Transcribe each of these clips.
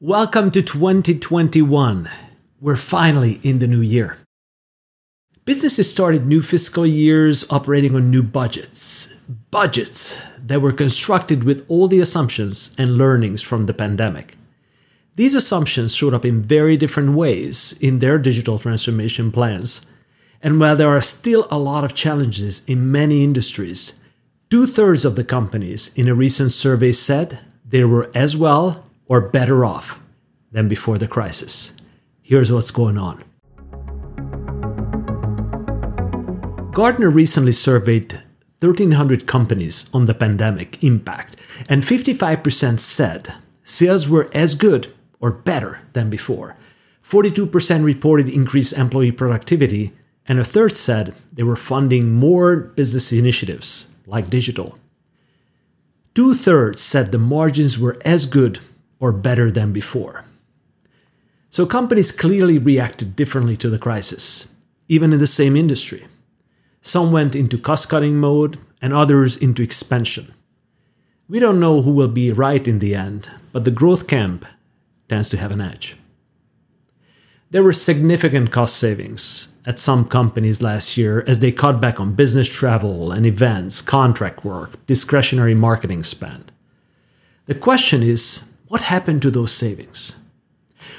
Welcome to 2021. We're finally in the new year. Businesses started new fiscal years operating on new budgets. Budgets that were constructed with all the assumptions and learnings from the pandemic. These assumptions showed up in very different ways in their digital transformation plans. And while there are still a lot of challenges in many industries, two thirds of the companies in a recent survey said they were as well or better off than before the crisis. Here's what's going on. Gartner recently surveyed 1,300 companies on the pandemic impact, and 55% said sales were as good or better than before. 42% reported increased employee productivity, and a third said they were funding more business initiatives like digital. Two thirds said the margins were as good or better than before. So companies clearly reacted differently to the crisis, even in the same industry. Some went into cost cutting mode and others into expansion. We don't know who will be right in the end, but the growth camp tends to have an edge. There were significant cost savings at some companies last year as they cut back on business travel and events, contract work, discretionary marketing spend. The question is what happened to those savings?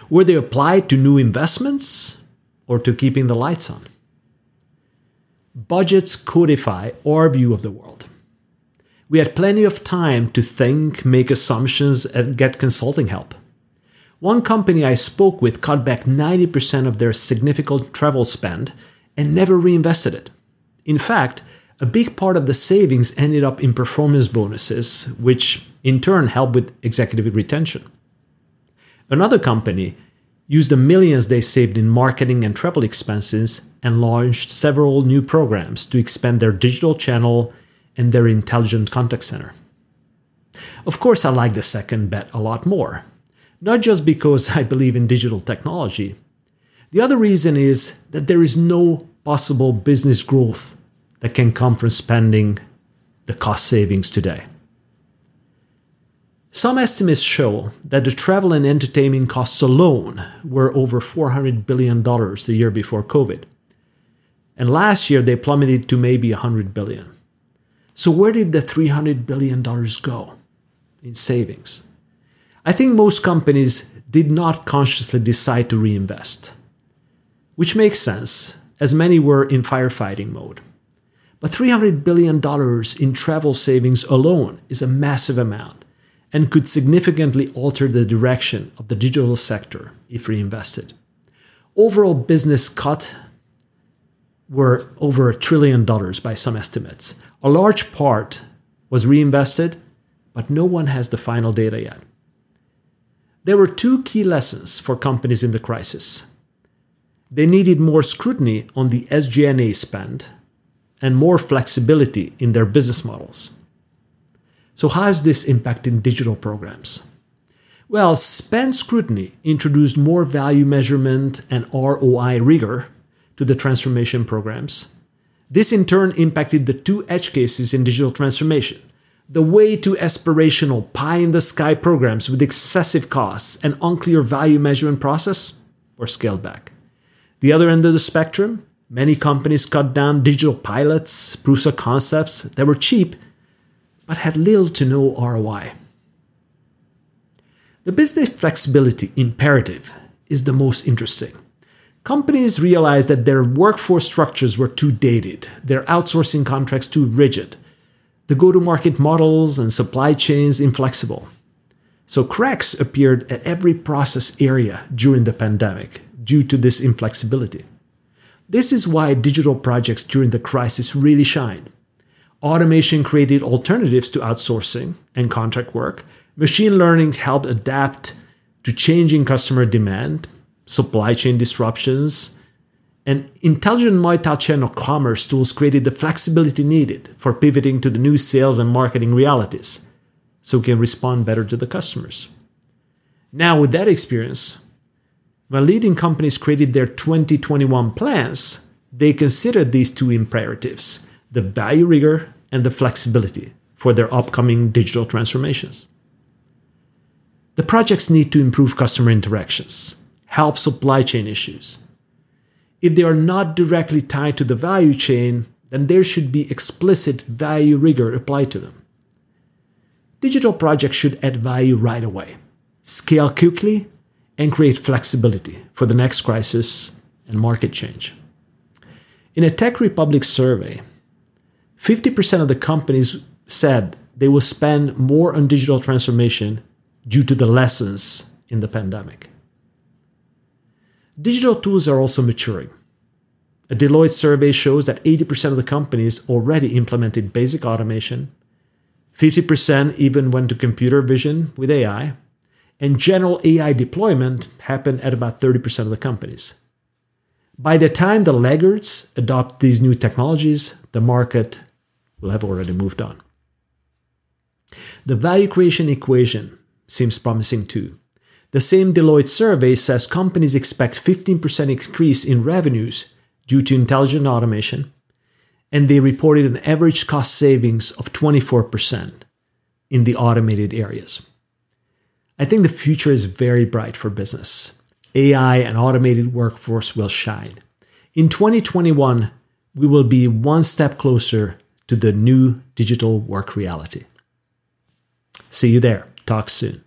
Were they applied to new investments or to keeping the lights on? Budgets codify our view of the world. We had plenty of time to think, make assumptions, and get consulting help. One company I spoke with cut back 90% of their significant travel spend and never reinvested it. In fact, a big part of the savings ended up in performance bonuses, which in turn help with executive retention. Another company used the millions they saved in marketing and travel expenses and launched several new programs to expand their digital channel and their intelligent contact center. Of course, I like the second bet a lot more, not just because I believe in digital technology. The other reason is that there is no possible business growth that can come from spending the cost savings today. Some estimates show that the travel and entertainment costs alone were over $400 billion the year before COVID. And last year they plummeted to maybe 100 billion. So where did the 300 billion dollars go in savings? I think most companies did not consciously decide to reinvest. Which makes sense as many were in firefighting mode. But $300 billion in travel savings alone is a massive amount and could significantly alter the direction of the digital sector if reinvested. Overall business cut were over a trillion dollars by some estimates. A large part was reinvested, but no one has the final data yet. There were two key lessons for companies in the crisis. They needed more scrutiny on the SG&A spend and more flexibility in their business models. So, how is this impacting digital programs? Well, spend scrutiny introduced more value measurement and ROI rigor to the transformation programs. This in turn impacted the two edge cases in digital transformation the way to aspirational pie in the sky programs with excessive costs and unclear value measurement process were scaled back. The other end of the spectrum, many companies cut down digital pilots, proofs of concepts that were cheap but had little to no ROI. The business flexibility imperative is the most interesting. Companies realized that their workforce structures were too dated, their outsourcing contracts too rigid, the go to market models and supply chains inflexible. So cracks appeared at every process area during the pandemic due to this inflexibility. This is why digital projects during the crisis really shine. Automation created alternatives to outsourcing and contract work. Machine learning helped adapt to changing customer demand, supply chain disruptions, and intelligent multi-channel commerce tools created the flexibility needed for pivoting to the new sales and marketing realities so we can respond better to the customers. Now, with that experience, when leading companies created their 2021 plans, they considered these two imperatives the value rigor, and the flexibility for their upcoming digital transformations. The projects need to improve customer interactions, help supply chain issues. If they are not directly tied to the value chain, then there should be explicit value rigor applied to them. Digital projects should add value right away, scale quickly, and create flexibility for the next crisis and market change. In a Tech Republic survey, 50% of the companies said they will spend more on digital transformation due to the lessons in the pandemic. Digital tools are also maturing. A Deloitte survey shows that 80% of the companies already implemented basic automation, 50% even went to computer vision with AI, and general AI deployment happened at about 30% of the companies. By the time the laggards adopt these new technologies, the market will have already moved on. The value creation equation seems promising too. The same Deloitte survey says companies expect 15% increase in revenues due to intelligent automation, and they reported an average cost savings of 24% in the automated areas. I think the future is very bright for business. AI and automated workforce will shine. In 2021, we will be one step closer to the new digital work reality. See you there. Talk soon.